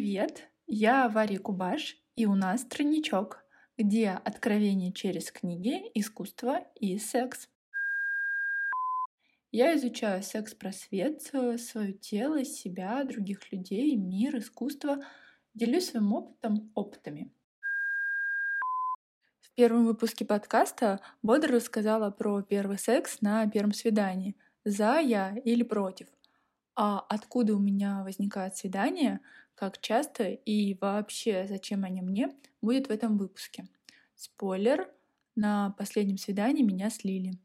Привет, я Варя Кубаш, и у нас тройничок, где откровение через книги, искусство и секс. Я изучаю секс-просвет, свое тело, себя, других людей, мир, искусство, делюсь своим опытом, опытами. В первом выпуске подкаста бодро рассказала про первый секс на первом свидании. За я или против. А откуда у меня возникает свидание, как часто и вообще зачем они мне, будет в этом выпуске. Спойлер, на последнем свидании меня слили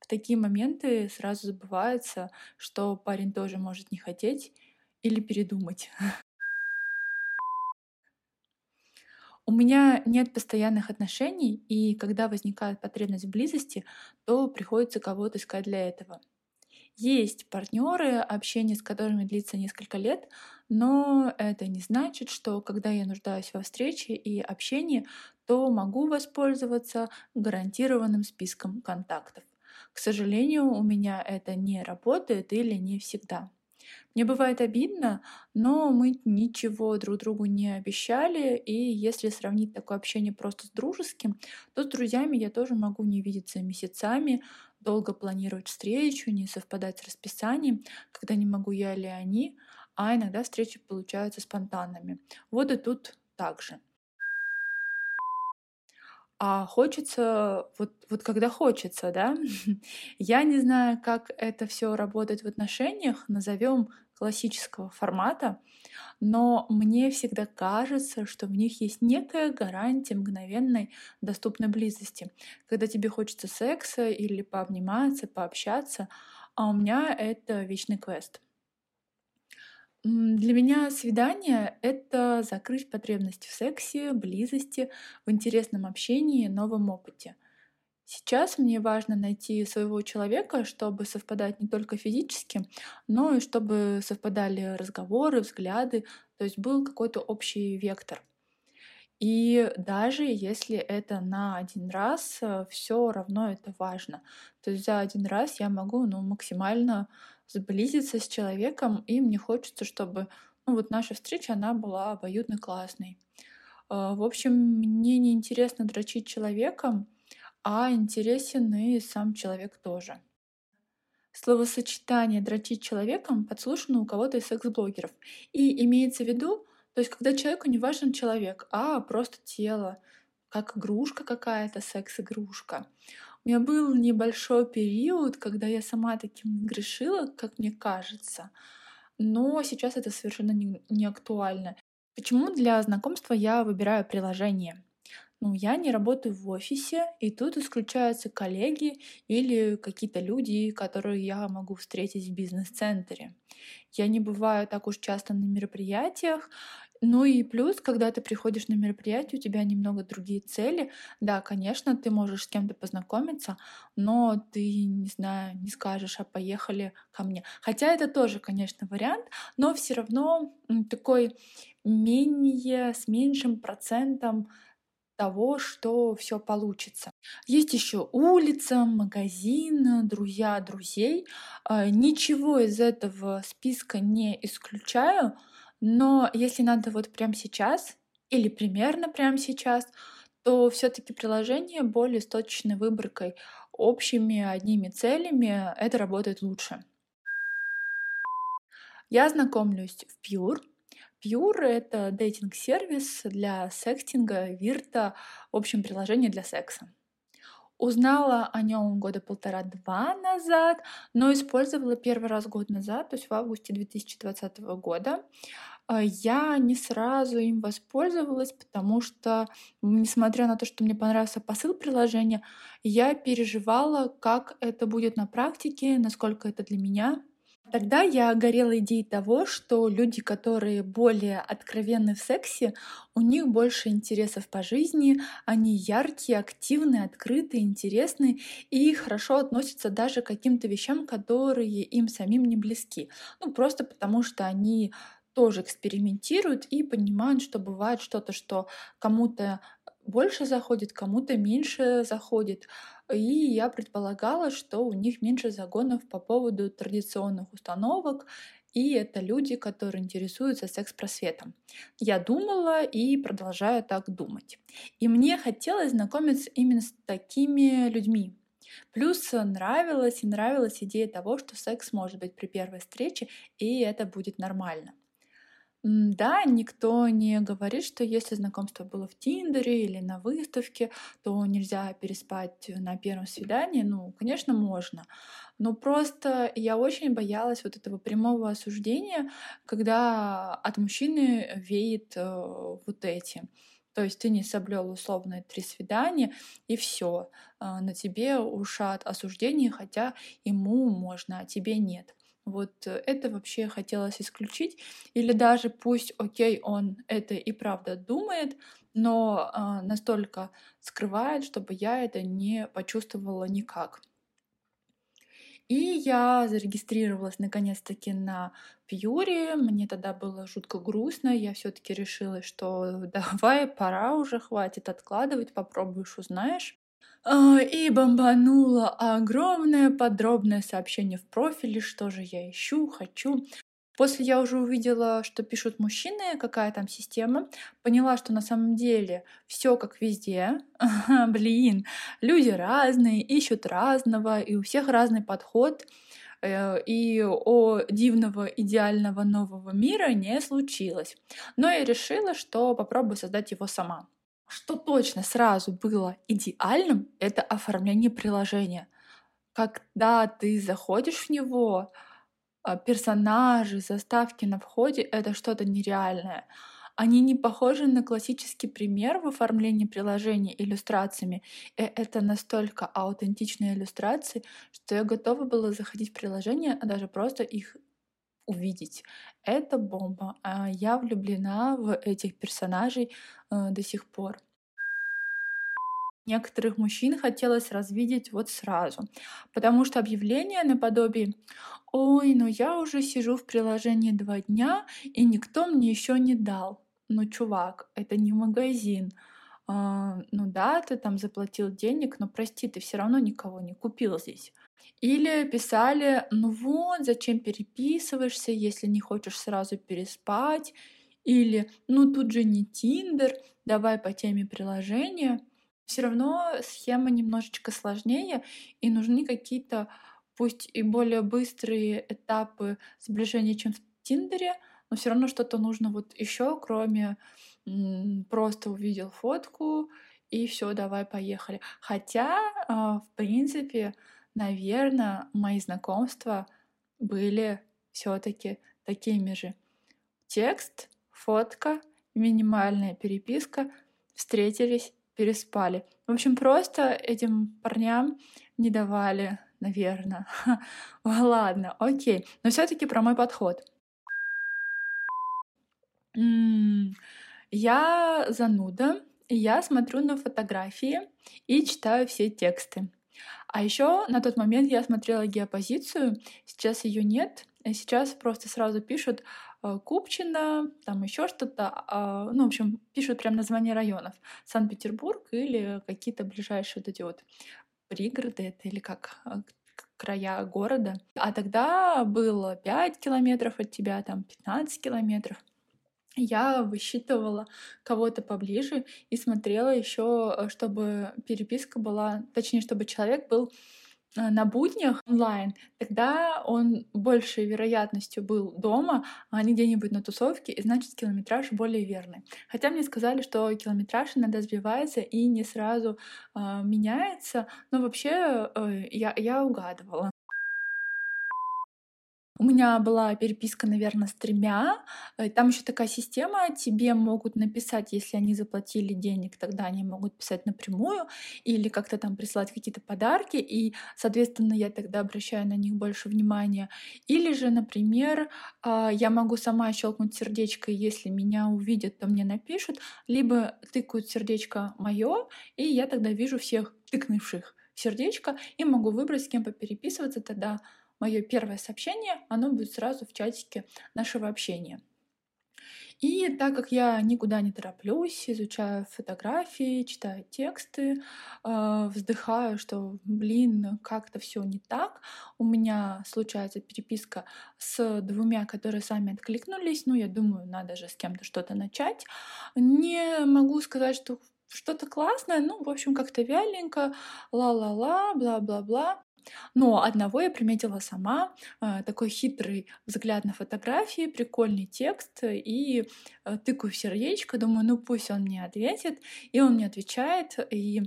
в такие моменты сразу забывается, что парень тоже может не хотеть или передумать. У меня нет постоянных отношений, и когда возникает потребность в близости, то приходится кого-то искать для этого. Есть партнеры, общение с которыми длится несколько лет, но это не значит, что когда я нуждаюсь во встрече и общении, то могу воспользоваться гарантированным списком контактов. К сожалению, у меня это не работает или не всегда. Мне бывает обидно, но мы ничего друг другу не обещали, и если сравнить такое общение просто с дружеским, то с друзьями я тоже могу не видеться месяцами, долго планировать встречу, не совпадать с расписанием, когда не могу я или они, а иногда встречи получаются спонтанными. Вот и тут также а хочется вот, вот когда хочется, да. Я не знаю, как это все работает в отношениях, назовем классического формата, но мне всегда кажется, что в них есть некая гарантия мгновенной доступной близости. Когда тебе хочется секса или пообниматься, пообщаться, а у меня это вечный квест. Для меня свидание— это закрыть потребности в сексе, близости, в интересном общении, новом опыте. Сейчас мне важно найти своего человека, чтобы совпадать не только физически, но и чтобы совпадали разговоры, взгляды, то есть был какой-то общий вектор. И даже если это на один раз, э, все равно это важно. То есть за один раз я могу ну, максимально сблизиться с человеком, и мне хочется, чтобы ну, вот наша встреча, она была обоюдно классной. А, в общем, мне не интересно дрочить человеком, а интересен и сам человек тоже. Словосочетание «дрочить человеком» подслушано у кого-то из секс-блогеров. И имеется в виду, то есть когда человеку не важен человек, а просто тело, как игрушка какая-то, секс-игрушка. У меня был небольшой период, когда я сама таким грешила, как мне кажется, но сейчас это совершенно не, не актуально. Почему для знакомства я выбираю приложение? Ну, я не работаю в офисе, и тут исключаются коллеги или какие-то люди, которые я могу встретить в бизнес-центре. Я не бываю так уж часто на мероприятиях, ну и плюс, когда ты приходишь на мероприятие, у тебя немного другие цели. Да, конечно, ты можешь с кем-то познакомиться, но ты, не знаю, не скажешь, а поехали ко мне. Хотя это тоже, конечно, вариант, но все равно такой менее, с меньшим процентом того, что все получится. Есть еще улица, магазин, друзья друзей. А, ничего из этого списка не исключаю, но если надо вот прямо сейчас или примерно прямо сейчас, то все-таки приложение более с точечной выборкой, общими одними целями, это работает лучше. Я знакомлюсь в Pure. Pure — это дейтинг-сервис для секстинга, вирта, в общем, приложение для секса. Узнала о нем года полтора-два назад, но использовала первый раз год назад, то есть в августе 2020 года. А, я не сразу им воспользовалась, потому что, несмотря на то, что мне понравился посыл приложения, я переживала, как это будет на практике, насколько это для меня Тогда я горела идеей того, что люди, которые более откровенны в сексе, у них больше интересов по жизни, они яркие, активные, открытые, интересные и хорошо относятся даже к каким-то вещам, которые им самим не близки. Ну, просто потому что они тоже экспериментируют и понимают, что бывает что-то, что кому-то больше заходит, кому-то меньше заходит. И я предполагала, что у них меньше загонов по поводу традиционных установок и это люди, которые интересуются секс-просветом. Я думала и продолжаю так думать. И мне хотелось знакомиться именно с такими людьми. Плюс нравилась и нравилась идея того, что секс может быть при первой встрече, и это будет нормально. Да, никто не говорит, что если знакомство было в Тиндере или на выставке, то нельзя переспать на первом свидании. Ну, конечно, можно. Но просто я очень боялась вот этого прямого осуждения, когда от мужчины веет э, вот этим. То есть ты не соблел условные три свидания, и все. Э, на тебе ушат осуждение, хотя ему можно, а тебе нет. Вот э, это вообще хотелось исключить. Или даже пусть, окей, он это и правда думает, но э, настолько скрывает, чтобы я это не почувствовала никак. И я зарегистрировалась наконец-таки на Пьюре. Мне тогда было жутко грустно. Я все-таки решила, что давай, пора уже, хватит откладывать, попробуешь, узнаешь. А, и бомбануло огромное подробное сообщение в профиле, что же я ищу, хочу. После я уже увидела, что пишут мужчины, какая там система, поняла, что на самом деле все как везде. Блин, люди разные, ищут разного, и у всех разный подход. Э, и о дивного идеального нового мира не случилось. Но я решила, что попробую создать его сама. Что точно сразу было идеальным, это оформление приложения. Когда ты заходишь в него, а, персонажи, заставки на входе — это что-то нереальное. Они не похожи на классический пример в оформлении приложения иллюстрациями. И это настолько аутентичные иллюстрации, что я готова была заходить в приложение, а даже просто их увидеть. Это бомба. А я влюблена в этих персонажей э, до сих пор. Некоторых мужчин хотелось развидеть вот сразу, потому что объявление наподобие «Ой, ну я уже сижу в приложении два дня, и никто мне еще не дал». Ну, чувак, это не магазин. А, ну да, ты там заплатил денег, но прости, ты все равно никого не купил здесь. Или писали, ну вот, зачем переписываешься, если не хочешь сразу переспать. Или, ну тут же не Тиндер, давай по теме приложения. Все равно схема немножечко сложнее, и нужны какие-то, пусть и более быстрые этапы сближения, чем в Тиндере, но все равно что-то нужно вот еще, кроме просто увидел фотку и все, давай поехали. Хотя, а, в принципе, наверное, мои знакомства были все-таки такими же. Текст, фотка, минимальная переписка, встретились, переспали. В общем, просто этим парням не давали, наверное. Ладно, окей. Но все-таки про мой подход. Я зануда, я смотрю на фотографии и читаю все тексты. А еще на тот момент я смотрела геопозицию, сейчас ее нет. Сейчас просто сразу пишут э, Купчино, там еще что-то. А, ну, в общем, пишут прям название районов. Санкт-Петербург или какие-то ближайшие вот эти вот пригороды это или как э, края города. А тогда было 5 километров от тебя, там 15 километров я высчитывала кого-то поближе и смотрела еще, э, чтобы переписка была, точнее, чтобы человек был э, на буднях онлайн, тогда он большей вероятностью был дома, а не где-нибудь на тусовке, и значит километраж более верный. Хотя мне сказали, что километраж иногда сбивается и не сразу э, меняется, но вообще э, я, я угадывала. У меня была переписка, наверное, с тремя. Э, там еще такая система, тебе могут написать, если они заплатили денег, тогда они могут писать напрямую или как-то там присылать какие-то подарки, и, соответственно, я тогда обращаю на них больше внимания. Или же, например, а, я могу сама щелкнуть сердечко, если меня увидят, то мне напишут, либо тыкают сердечко мое, и я тогда вижу всех тыкнувших сердечко и могу выбрать, с кем попереписываться, тогда мое первое сообщение, оно будет сразу в чатике нашего общения. И так как я никуда не тороплюсь, изучаю фотографии, читаю тексты, э, вздыхаю, что, блин, как-то все не так. У меня случается переписка с двумя, которые сами откликнулись. Ну, я думаю, надо же с кем-то что-то начать. Не могу сказать, что что-то классное, ну, в общем, как-то вяленько, ла-ла-ла, бла-бла-бла. Но одного я приметила сама, э, такой хитрый взгляд на фотографии, прикольный текст, и э, тыкаю в сердечко, думаю, ну пусть он мне ответит, и он мне отвечает, и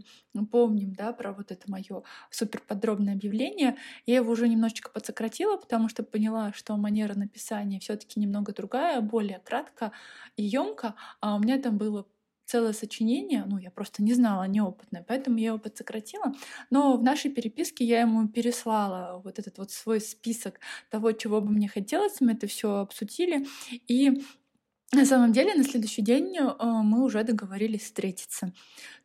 помним, да, про вот это мое супер подробное объявление. Я его уже немножечко подсократила, потому что поняла, что манера написания все-таки немного другая, более кратко и емко, а у меня там было целое сочинение, ну, я просто не знала, неопытная, поэтому я его подсократила. Но в нашей переписке я ему переслала вот этот вот свой список того, чего бы мне хотелось, мы это все обсудили, и на самом деле на следующий день э, мы уже договорились встретиться.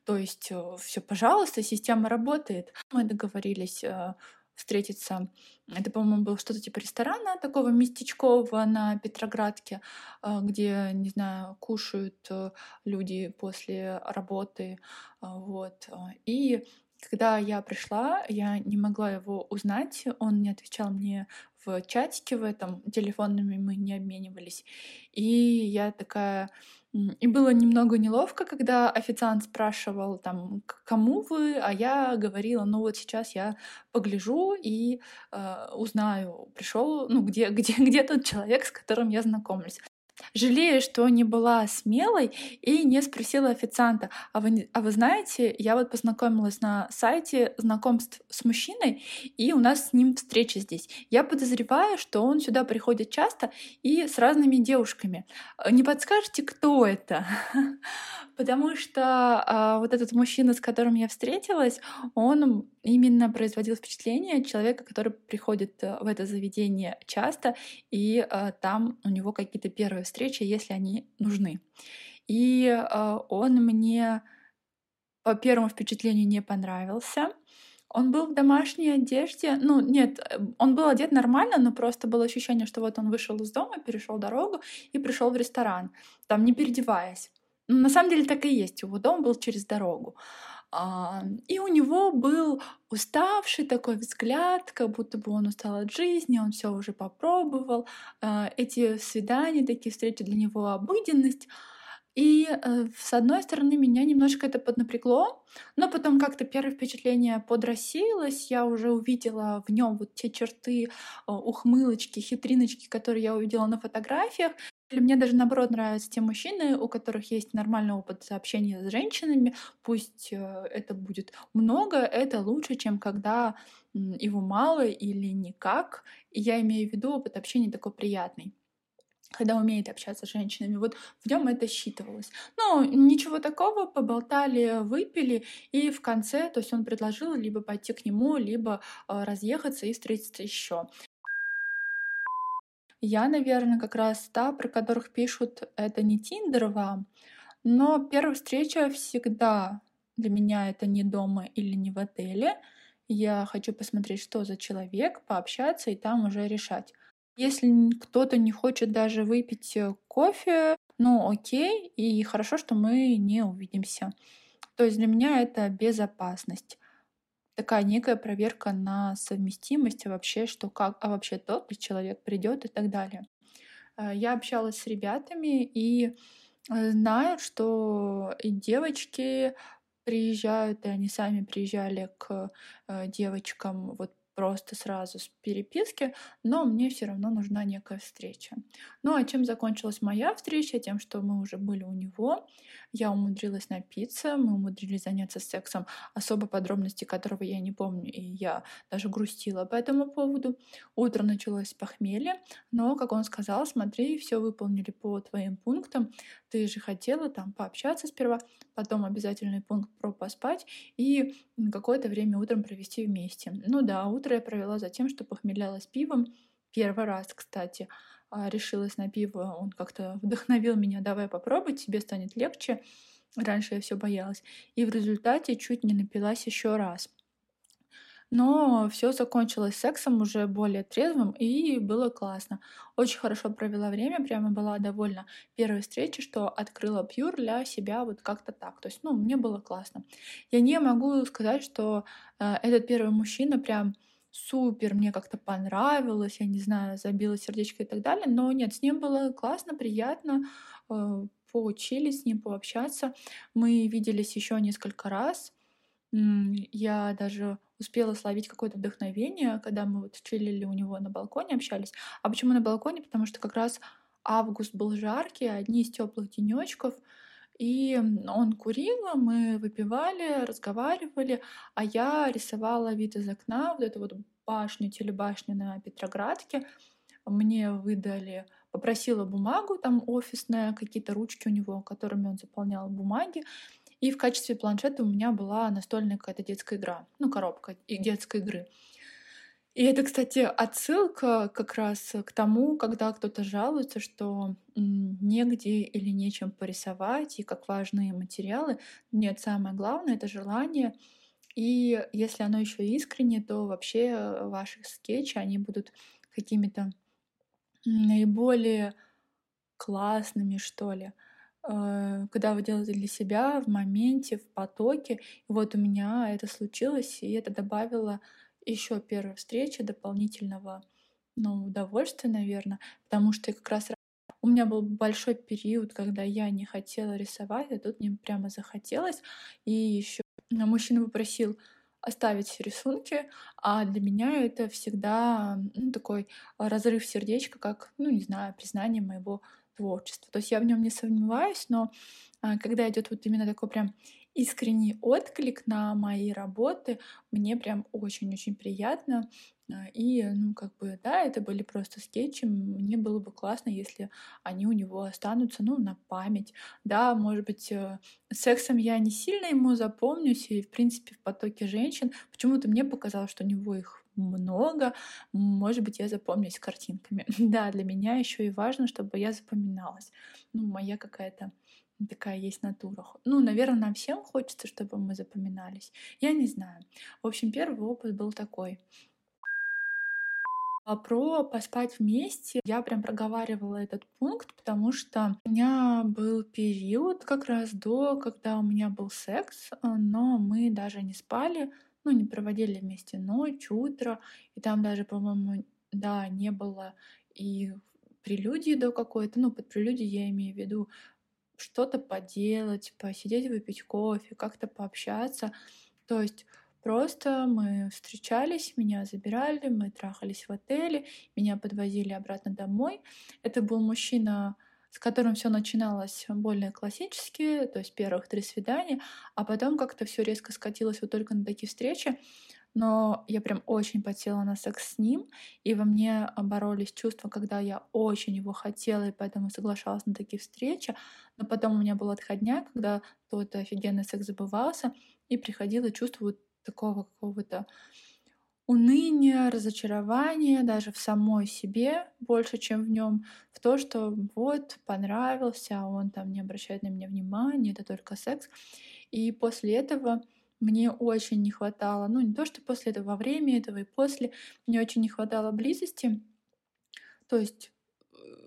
То есть э, все, пожалуйста, система работает. Мы договорились э, встретиться. Это, по-моему, было что-то типа ресторана такого местечкового на Петроградке, а, где, не знаю, кушают э, люди после работы. А, вот. И когда я пришла, я не могла его узнать, он не отвечал мне в чатике в этом, телефонными мы не обменивались. И я такая и было немного неловко, когда официант спрашивал там, кому вы, а я говорила, ну вот сейчас я погляжу и э, узнаю, пришел, ну где, где, где тот человек, с которым я знакомлюсь. Жалею, что не была смелой и не спросила официанта, а вы, а вы знаете, я вот познакомилась на сайте знакомств с мужчиной, и у нас с ним встреча здесь. Я подозреваю, что он сюда приходит часто и с разными девушками. Не подскажете, кто это? Потому что а, вот этот мужчина, с которым я встретилась, он именно производил впечатление человека, который приходит э, в это заведение часто, и а, там у него какие-то первые встречи, если они нужны. И а, он мне по первому впечатлению не понравился. Он был в домашней одежде. Ну, нет, э, он был одет нормально, но просто было ощущение, что вот он вышел из дома, перешел дорогу и пришел в ресторан, там не переодеваясь. Ну, на самом деле так и есть. Его дом был через дорогу. А, и у него был уставший такой взгляд, как будто бы он устал от жизни, он все уже попробовал. А, эти свидания, такие встречи для него обыденность. И э, с одной стороны меня немножко это поднапрягло, но потом как-то первое впечатление подрассеялось, я уже увидела в нем вот те черты, э, ухмылочки, хитриночки, которые я увидела на фотографиях, или мне даже наоборот нравятся те мужчины, у которых есть нормальный опыт общения с женщинами. Пусть э, это будет много, это лучше, чем когда его мало или никак. И я имею в виду опыт общения такой приятный когда умеет общаться с женщинами. Вот в нем это считывалось. Но ничего такого, поболтали, выпили, и в конце, то есть он предложил либо пойти к нему, либо э, разъехаться и встретиться еще. Я, наверное, как раз та, про которых пишут, это не Тиндер вам, но первая встреча всегда для меня это не дома или не в отеле. Я хочу посмотреть, что за человек, пообщаться и там уже решать. Если кто-то не хочет даже выпить э, кофе, ну окей, и хорошо, что мы не увидимся. То есть для меня это безопасность такая некая проверка на совместимость, а вообще, что как, а вообще тот ли человек придет и так далее. Э, я общалась с ребятами и э, знаю, что и девочки приезжают, и они сами приезжали к э, девочкам вот просто сразу с переписки, но мне все равно нужна некая встреча. Ну а чем закончилась моя встреча? Тем, что мы уже были у него, я умудрилась напиться, мы умудрились заняться сексом, особо подробности которого я не помню, и я даже грустила по этому поводу. Утро началось с похмелья, но, как он сказал, смотри, все выполнили по твоим пунктам, ты же хотела там пообщаться сперва, потом обязательный пункт про поспать и какое-то время утром провести вместе. Ну да, утро я провела за тем, что похмелялась пивом, первый раз, кстати, решилась на пиво, он как-то вдохновил меня, давай попробуй, тебе станет легче. Раньше я все боялась. И в результате чуть не напилась еще раз. Но все закончилось сексом уже более трезвым, и было классно. Очень хорошо провела время, прямо была довольна первой встречи, что открыла Пьюр для себя вот как-то так. То есть, ну, мне было классно. Я не могу сказать, что э, этот первый мужчина прям супер, мне как-то понравилось, я не знаю, забила сердечко и так далее, но нет, с ним было классно, приятно, э, поучились с ним пообщаться. Мы виделись еще несколько раз. Я даже успела словить какое-то вдохновение, когда мы вот чилили у него на балконе, общались. А почему на балконе? Потому что как раз август был жаркий, одни из теплых денечков, и он курил, мы выпивали, разговаривали, а я рисовала вид из окна, вот эту вот башню, телебашню на Петроградке. Мне выдали, попросила бумагу там офисная, какие-то ручки у него, которыми он заполнял бумаги. И в качестве планшета у меня была настольная какая-то детская игра, ну, коробка и детской игры. И это, кстати, отсылка как раз к тому, когда кто-то жалуется, что негде или нечем порисовать, и как важные материалы. Нет, самое главное — это желание. И если оно еще искренне, то вообще ваши скетчи, они будут какими-то наиболее классными, что ли. Э, когда вы делаете для себя в моменте, в потоке. И вот у меня это случилось, и это добавило еще первой встречи дополнительного ну, удовольствия, наверное, потому что как раз у меня был большой период, когда я не хотела рисовать, а тут мне прямо захотелось. И еще мужчина попросил оставить рисунки, а для меня это всегда ну, такой разрыв сердечка, как, ну, не знаю, признание моего творчества. То есть я в нем не сомневаюсь, но а, когда идет вот именно такой прям искренний отклик на мои работы, мне прям очень-очень приятно. А, и, ну, как бы, да, это были просто скетчи. Мне было бы классно, если они у него останутся, ну, на память. Да, может быть, э, сексом я не сильно ему запомнюсь, и, в принципе, в потоке женщин почему-то мне показалось, что у него их много, может быть, я запомнюсь картинками. да, для меня еще и важно, чтобы я запоминалась. Ну, моя какая-то такая есть натура. Ну, наверное, нам всем хочется, чтобы мы запоминались. Я не знаю. В общем, первый опыт был такой. А про поспать вместе я прям проговаривала этот пункт, потому что у меня был период как раз до, когда у меня был секс, но мы даже не спали, ну, не проводили вместе ночь, утро, и там даже, по-моему, да, не было и прелюдии до какой-то, ну, под прелюдией я имею в виду что-то поделать, посидеть, выпить кофе, как-то пообщаться. То есть просто мы встречались, меня забирали, мы трахались в отеле, меня подвозили обратно домой. Это был мужчина с которым все начиналось более классически, то есть первых три свидания, а потом как-то все резко скатилось вот только на такие встречи. Но я прям очень потела на секс с ним, и во мне боролись чувства, когда я очень его хотела, и поэтому соглашалась на такие встречи. Но потом у меня был отходняк, когда тот офигенный секс забывался, и приходило чувство вот такого какого-то уныние, разочарование даже в самой себе больше, чем в нем, в то, что вот понравился, а он там не обращает на меня внимания, это только секс. И после этого мне очень не хватало, ну не то, что после этого, во время этого и после, мне очень не хватало близости. То есть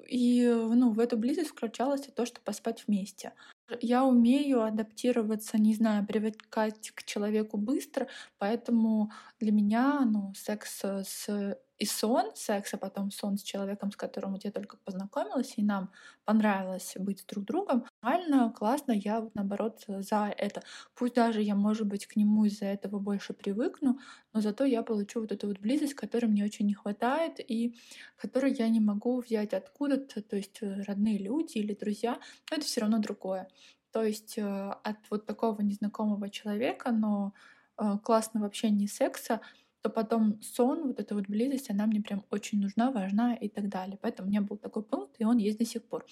и ну, в эту близость включалось и то, что поспать вместе. Я умею адаптироваться, не знаю, привыкать к человеку быстро, поэтому для меня ну, секс с и сон, секс, а потом сон с человеком, с которым я только познакомилась, и нам понравилось быть друг другом, реально классно, я вот наоборот за это. Пусть даже я, может быть, к нему из-за этого больше привыкну, но зато я получу вот эту вот близость, которой мне очень не хватает, и которую я не могу взять откуда-то, то есть э, родные люди или друзья, но это все равно другое. То есть э, от вот такого незнакомого человека, но э, классного общения секса, то потом сон, вот эта вот близость, она мне прям очень нужна, важна и так далее. Поэтому у меня был такой пункт, и он есть до сих пор.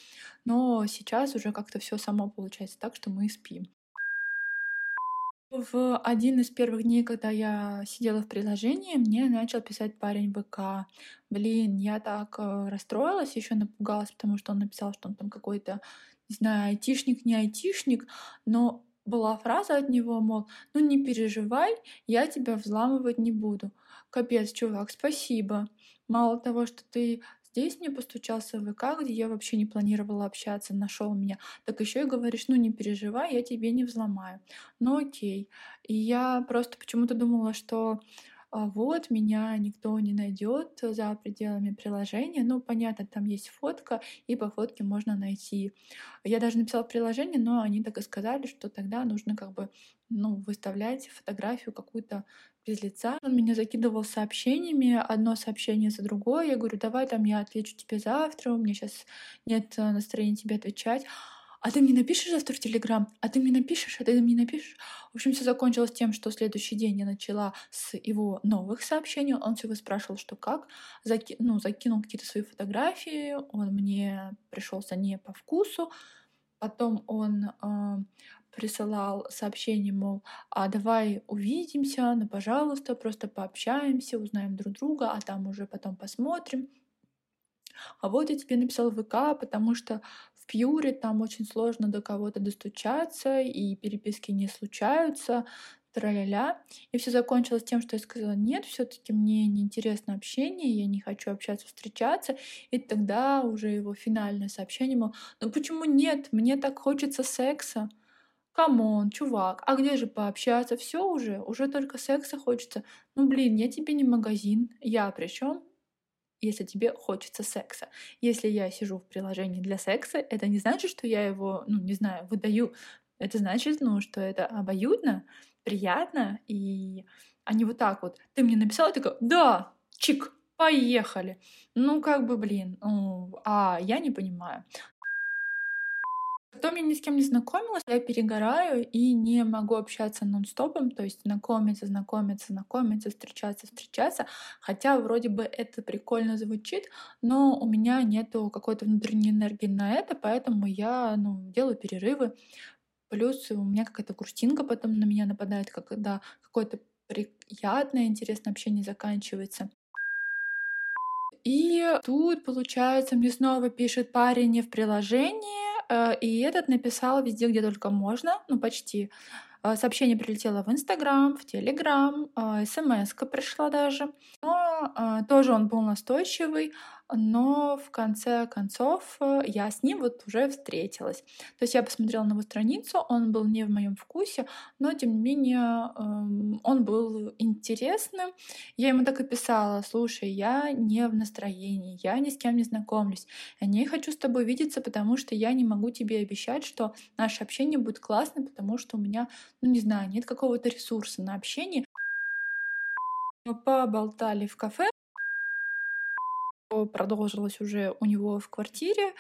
Но сейчас уже как-то все само получается так, что мы спим. В один из первых дней, когда я сидела в приложении, мне начал писать парень ВК. Блин, я так э, расстроилась, еще напугалась, потому что он написал, что он там какой-то, не знаю, айтишник, не айтишник, но была фраза от него, мол, ну не переживай, я тебя взламывать не буду. Капец, чувак, спасибо. Мало того, что ты здесь мне постучался в ВК, где я вообще не планировала общаться, нашел меня, так еще и говоришь, ну не переживай, я тебе не взломаю. Ну окей. И я просто почему-то думала, что вот меня никто не найдет за пределами приложения. Ну, понятно, там есть фотка, и по фотке можно найти. Я даже написала приложение, но они так и сказали, что тогда нужно как бы ну, выставлять фотографию какую-то без лица. Он меня закидывал сообщениями, одно сообщение за другое. Я говорю, давай там я отвечу тебе завтра, у меня сейчас нет э, настроения тебе отвечать а ты мне напишешь завтра в Телеграм, а ты мне напишешь, а ты мне напишешь. В общем, все закончилось тем, что следующий день я начала с его новых сообщений. Он все спрашивал, что как. Заки... Ну, закинул какие-то свои фотографии. Он мне пришелся не по вкусу. Потом он э, присылал сообщение, мол, а давай увидимся, ну, пожалуйста, просто пообщаемся, узнаем друг друга, а там уже потом посмотрим. А вот я тебе написал в ВК, потому что в там очень сложно до кого-то достучаться, и переписки не случаются, тра-ля-ля. И все закончилось тем, что я сказала, нет, все-таки мне неинтересно общение, я не хочу общаться, встречаться. И тогда уже его финальное сообщение, мол, ну почему нет, мне так хочется секса. Come on, чувак, а где же пообщаться? Все уже, уже только секса хочется. Ну блин, я тебе не магазин. Я при чем? Если тебе хочется секса. Если я сижу в приложении для секса, это не значит, что я его, ну, не знаю, выдаю. Это значит, ну, что это обоюдно, приятно, и они вот так вот. Ты мне написала, такой, да, чик, поехали. Ну, как бы, блин, ну, а я не понимаю. Потом я ни с кем не знакомилась, я перегораю и не могу общаться нон-стопом, то есть знакомиться, знакомиться, знакомиться, встречаться, встречаться. Хотя вроде бы это прикольно звучит, но у меня нету какой-то внутренней энергии на это, поэтому я ну, делаю перерывы. Плюс у меня какая-то грустинка потом на меня нападает, когда какое-то приятное, интересное общение заканчивается. И тут, получается, мне снова пишет парень не в приложении, и этот написал везде, где только можно, ну почти. Э, сообщение прилетело в Инстаграм, в Телеграм, э, смс пришла даже. Но тоже он был настойчивый но в конце концов э, я с ним вот уже встретилась. То есть я посмотрела на его страницу, он был не в моем вкусе, но тем не менее эм, он был интересным. Я ему так и писала, слушай, я не в настроении, я ни с кем не знакомлюсь, я не хочу с тобой видеться, потому что я не могу тебе обещать, что наше общение будет классно, потому что у меня, ну не знаю, нет какого-то ресурса на общение. Мы поболтали в кафе, продолжилось уже у него в квартире.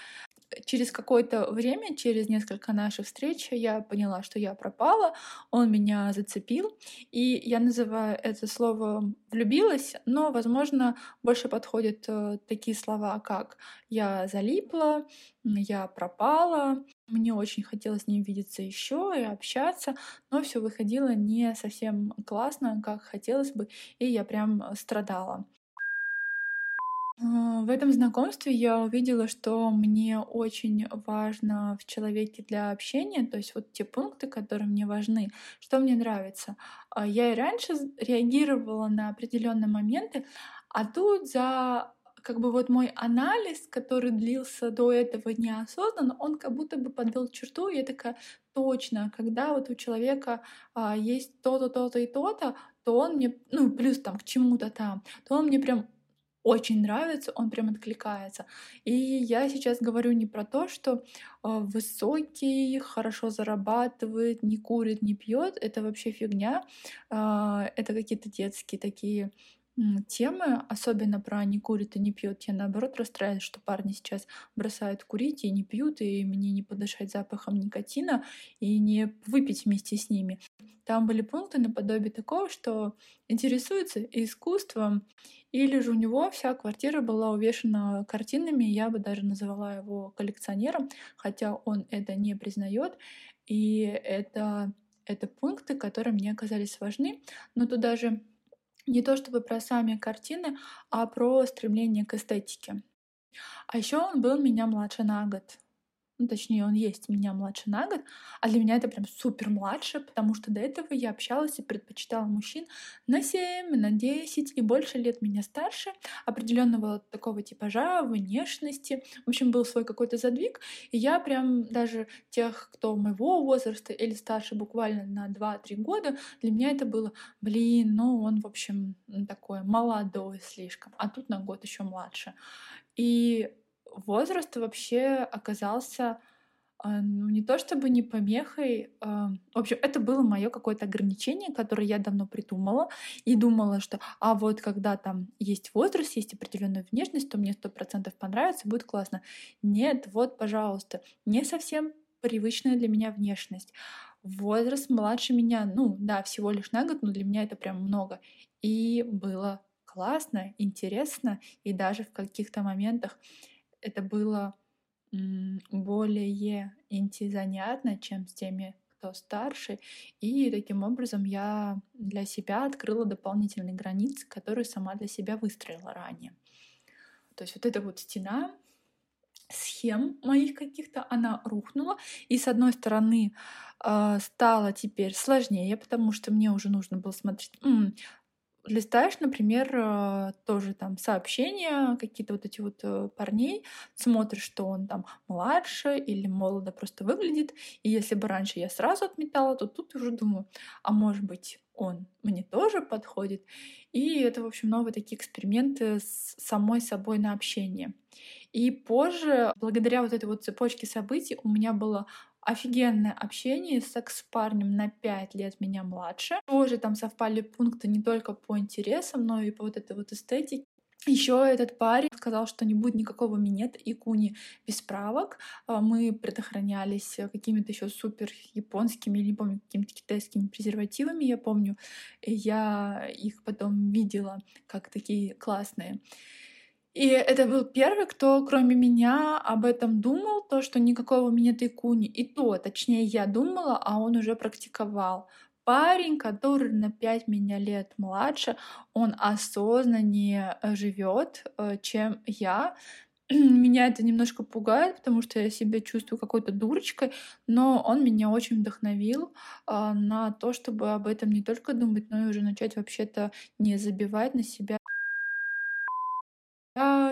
Через какое-то время, через несколько наших встреч, я поняла, что я пропала, он меня зацепил, и я называю это слово «влюбилась», но, возможно, больше подходят э, такие слова, как «я залипла», «я пропала», мне очень хотелось с ним видеться еще и общаться, но все выходило не совсем классно, как хотелось бы, и я прям страдала. А, в этом знакомстве я увидела, что мне очень важно в человеке для общения, то есть вот те пункты, которые мне важны, что мне нравится. А, я и раньше реагировала на определенные моменты, а тут за как бы вот мой анализ, который длился до этого неосознанно, он как будто бы подвел черту, и я такая, точно, когда вот у человека а, есть то-то, то-то и то-то, то он мне, ну, плюс там к чему-то там, то он мне прям очень нравится, он прям откликается. И я сейчас говорю не про то, что э, высокий, хорошо зарабатывает, не курит, не пьет. Это вообще фигня. Э, это какие-то детские такие темы, особенно про не курит и не пьет, я наоборот расстраиваюсь, что парни сейчас бросают курить и не пьют, и мне не подышать запахом никотина и не выпить вместе с ними. Там были пункты наподобие такого, что интересуется искусством, или же у него вся квартира была увешана картинами, я бы даже называла его коллекционером, хотя он это не признает. И это, это пункты, которые мне оказались важны. Но тут даже не то чтобы про сами картины, а про стремление к эстетике. А еще он был меня младше на год. Ну, точнее, он есть меня младше на год, а для меня это прям супер младше, потому что до этого я общалась и предпочитала мужчин на 7, на 10 и больше лет меня старше, определенного такого типажа, внешности. В общем, был свой какой-то задвиг, и я прям даже тех, кто моего возраста или старше буквально на 2-3 года, для меня это было, блин, ну он, в общем, такой молодой слишком, а тут на год еще младше. И возраст вообще оказался а, ну, не то чтобы не помехой. А, в общем, это было мое какое-то ограничение, которое я давно придумала и думала, что а вот когда там есть возраст, есть определенная внешность, то мне сто процентов понравится, будет классно. Нет, вот, пожалуйста, не совсем привычная для меня внешность. Возраст младше меня, ну да, всего лишь на год, но для меня это прям много. И было классно, интересно, и даже в каких-то моментах это было более интизанятно, чем с теми, кто старше. И таким образом я для себя открыла дополнительные границы, которые сама для себя выстроила ранее. То есть вот эта вот стена схем моих каких-то, она рухнула. И с одной стороны, э, стало теперь сложнее, потому что мне уже нужно было смотреть, листаешь, например, э, тоже там сообщения, какие-то вот эти вот э, парней, смотришь, что он там младше или молодо просто выглядит. И если бы раньше я сразу отметала, то тут уже думаю, а может быть, он мне тоже подходит. И это, в общем, новые такие эксперименты с самой собой на общение. И позже, благодаря вот этой вот цепочке событий, у меня было офигенное общение с секс-парнем на 5 лет меня младше. Тоже там совпали пункты не только по интересам, но и по вот этой вот эстетике. Еще этот парень сказал, что не будет никакого минета и куни без справок. А, мы предохранялись какими-то еще супер японскими, или не помню, какими-то китайскими презервативами, я помню. Я их потом видела как такие классные. И это был первый, кто, кроме меня, об этом думал, то, что никакого минета и куни. И то, точнее, я думала, а он уже практиковал парень, который на 5 меня лет младше, он осознаннее э, живет, э, чем я. Меня это немножко пугает, потому что я себя чувствую какой-то дурочкой, но он меня очень вдохновил э, на то, чтобы об этом не только думать, но и уже начать вообще-то не забивать на себя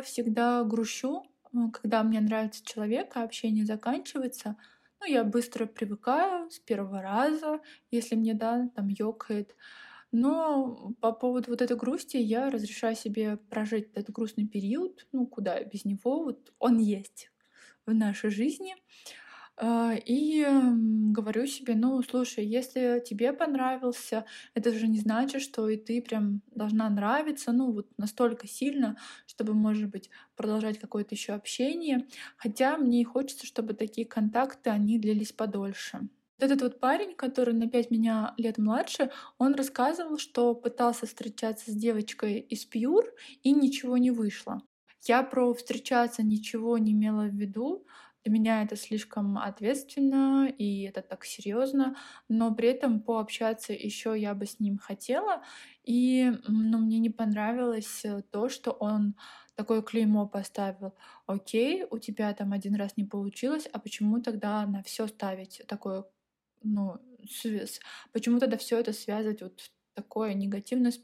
всегда грущу, э, когда мне нравится человек, а общение заканчивается. Ну, я быстро привыкаю с первого раза, если мне, да, там ёкает. Но по поводу вот этой грусти я разрешаю себе прожить этот грустный период. Ну, куда без него? Вот он есть в нашей жизни. А, и говорю себе, ну, слушай, если тебе понравился, это же не значит, что и ты прям должна нравиться, ну, вот настолько сильно, чтобы, может быть, продолжать какое-то еще общение. Хотя мне и хочется, чтобы такие контакты, они длились подольше. Этот вот парень, который на 5 меня лет младше, он рассказывал, что пытался встречаться с девочкой из Пьюр и ничего не вышло. Я про встречаться ничего не имела в виду, для меня это слишком ответственно и это так серьезно, но при этом пообщаться еще я бы с ним хотела. И ну, мне не понравилось э, то, что он такое клеймо поставил. Окей, у тебя там один раз не получилось, а почему тогда на все ставить такое, ну, связь? Почему тогда все это связывать вот такое негативное с.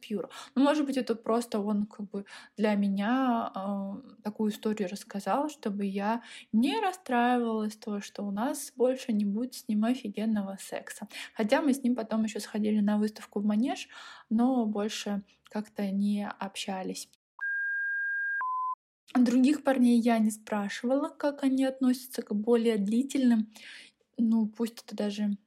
Ну, может быть, это просто он как бы для меня э, такую историю рассказал, чтобы я не расстраивалась то, что у нас больше не будет с ним офигенного секса. Хотя мы с ним потом еще сходили на выставку в Манеж, но больше как-то не общались. Других парней я не спрашивала, как они относятся к более длительным, ну пусть это даже,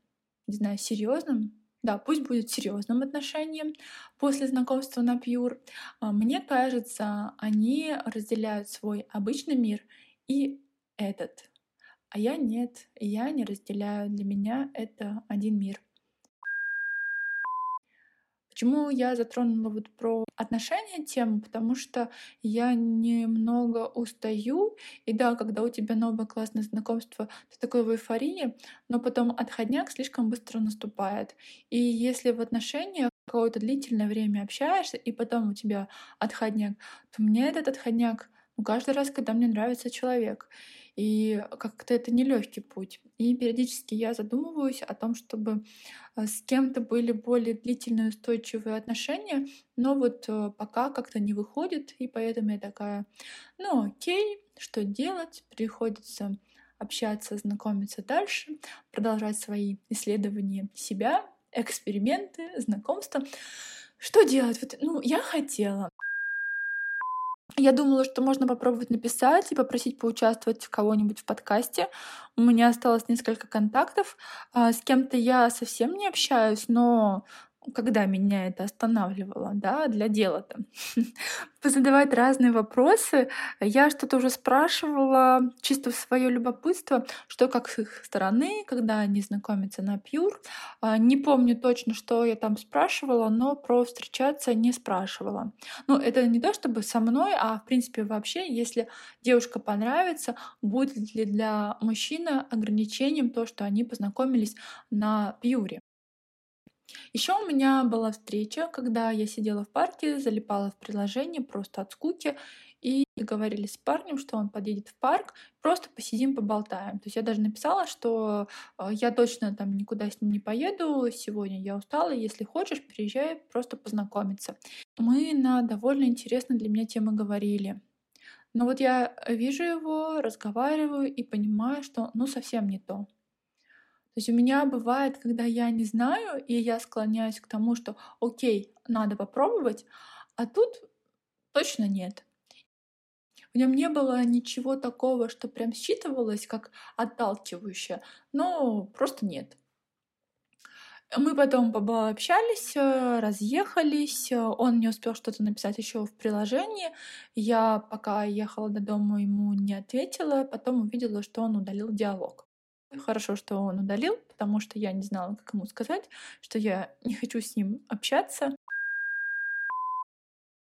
не знаю, серьезным да, пусть будет серьезным отношением после знакомства на Пьюр. А, мне кажется, они разделяют свой обычный мир и этот. А я нет, я не разделяю. Для меня это один мир. Почему я затронула вот про отношения тему? Потому что я немного устаю. И да, когда у тебя новое классное знакомство, ты такой в эйфории, но потом отходняк слишком быстро наступает. И если в отношениях какое-то длительное время общаешься, и потом у тебя отходняк, то мне этот отходняк Ну, каждый раз, когда мне нравится человек. И как-то это нелегкий путь. И периодически я задумываюсь о том, чтобы э, с кем-то были более длительные устойчивые отношения, но вот э, пока как-то не выходит, и поэтому я такая, ну окей, что делать, приходится общаться, знакомиться дальше, продолжать свои исследования себя, эксперименты, знакомства. Что делать? Вот, ну, я хотела. Я думала, что можно попробовать написать и попросить поучаствовать кого-нибудь в подкасте. У меня осталось несколько контактов. А, с кем-то я совсем не общаюсь, но когда меня это останавливало, да, для дела-то, позадавать разные вопросы. Я что-то уже спрашивала, чисто в свое любопытство, что как с их стороны, когда они знакомятся на пьюр. А, не помню точно, что я там спрашивала, но про встречаться не спрашивала. Ну, это не то чтобы со мной, а в принципе вообще, если девушка понравится, будет ли для мужчины ограничением то, что они познакомились на пьюре. Еще у меня была встреча, когда я сидела в парке, залипала в приложение просто от скуки, и договорились с парнем, что он подъедет в парк, просто посидим, поболтаем. То есть я даже написала, что э, я точно там никуда с ним не поеду, сегодня я устала, если хочешь, приезжай просто познакомиться. Мы на довольно интересные для меня темы говорили. Но вот я вижу его, разговариваю и понимаю, что ну совсем не то. То есть у меня бывает, когда я не знаю, и я склоняюсь к тому, что окей, надо попробовать, а тут точно нет. В нем не было ничего такого, что прям считывалось как отталкивающее, но просто нет. Мы потом пообщались, э, разъехались. Он не успел что-то написать еще в приложении. Я, пока ехала до дома, ему не ответила. Потом увидела, что он удалил диалог. Хорошо, что он удалил, потому что я не знала, как ему сказать, что я не хочу с ним общаться.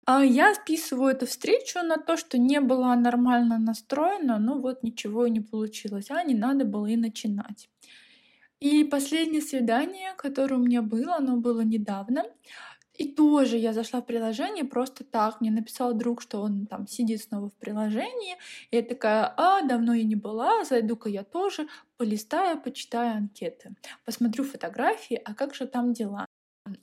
А я списываю эту встречу на то, что не была нормально настроена, но вот ничего и не получилось, а не надо было и начинать. И последнее свидание, которое у меня было, оно было недавно. И тоже я зашла в приложение просто так. Мне написал друг, что он там сидит снова в приложении. И я такая, а, давно я не была, зайду-ка я тоже, полистаю, почитаю анкеты. Посмотрю фотографии, а как же там дела.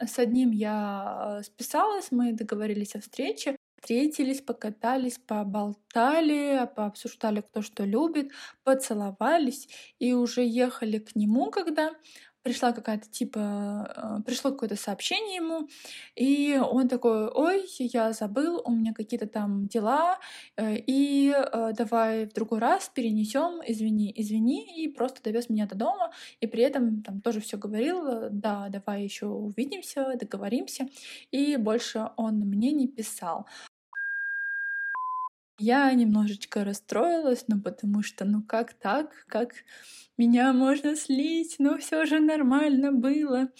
С одним я списалась, мы договорились о встрече, встретились, покатались, поболтали, пообсуждали, кто что любит, поцеловались и уже ехали к нему, когда пришла какая-то типа, э, пришло какое-то сообщение ему, и он такой, ой, я забыл, у меня какие-то там дела, э, и э, давай в другой раз перенесем, извини, извини, и просто довез меня до дома, и при этом там тоже все говорил, да, давай еще увидимся, договоримся, и больше он мне не писал. Я немножечко расстроилась, ну потому что, ну как так, как меня можно слить, но все же нормально было.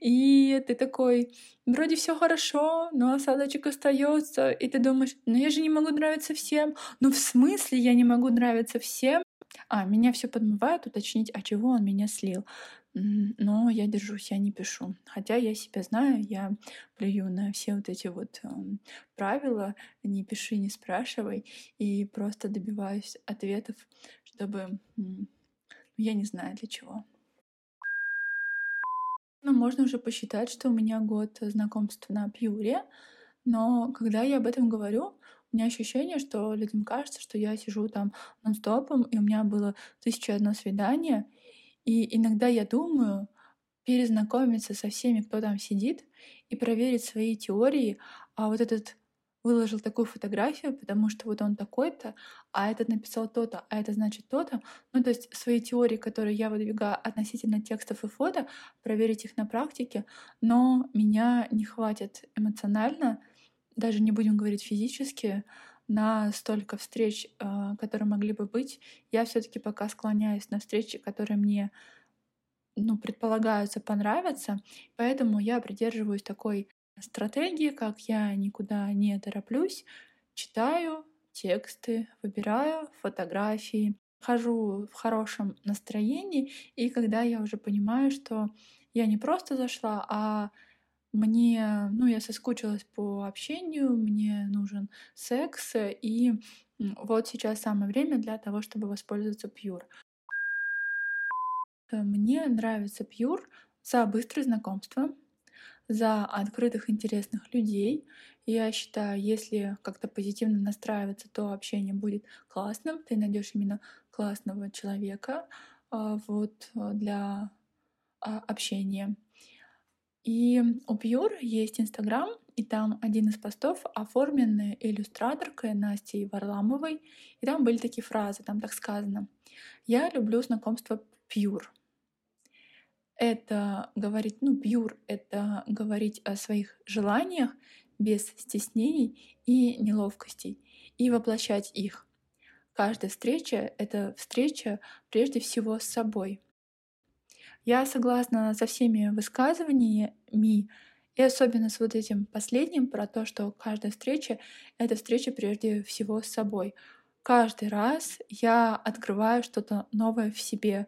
И ты такой, вроде все хорошо, но осадочек остается, и ты думаешь, ну я же не могу нравиться всем. Ну в смысле я не могу нравиться всем? А, меня все подмывает уточнить, а чего он меня слил. Но я держусь, я не пишу. Хотя я себя знаю, я плюю на все вот эти вот э, правила, не пиши, не спрашивай, и просто добиваюсь ответов, чтобы я не знаю для чего. Ну, можно уже посчитать, что у меня год знакомства на Пьюре, но когда я об этом говорю, у меня ощущение, что людям кажется, что я сижу там нон-стопом, и у меня было тысяча одно свидание, и иногда я думаю перезнакомиться со всеми, кто там сидит, и проверить свои теории, а вот этот выложил такую фотографию, потому что вот он такой-то, а этот написал то-то, а это значит то-то. Ну, то есть свои теории, которые я выдвигаю относительно текстов и фото, проверить их на практике, но меня не хватит эмоционально, даже не будем говорить физически, на столько встреч, а, которые могли бы быть. Я все таки пока склоняюсь на встречи, которые мне ну, предполагаются понравятся, поэтому я придерживаюсь такой стратегии, как я никуда не тороплюсь, читаю тексты, выбираю фотографии, хожу в хорошем настроении, и когда я уже понимаю, что я не просто зашла, а мне, ну, я соскучилась по общению, мне нужен секс, и вот сейчас самое время для того, чтобы воспользоваться Pure. Мне нравится Pure за быстрое знакомство, за открытых, интересных людей. Я считаю, если как-то позитивно настраиваться, то общение будет классным. Ты найдешь именно классного человека а, вот, для а, общения. И у Pure есть Инстаграм, и там один из постов оформленный иллюстраторкой Настей Варламовой. И там были такие фразы, там так сказано. «Я люблю знакомство Pure». Это говорить, ну, Pure — это говорить о своих желаниях без стеснений и неловкостей, и воплощать их. Каждая встреча — это встреча прежде всего с собой — я согласна со всеми высказываниями, и особенно с вот этим последним про то, что каждая встреча — это встреча прежде всего с собой. Каждый раз я открываю что-то новое в себе.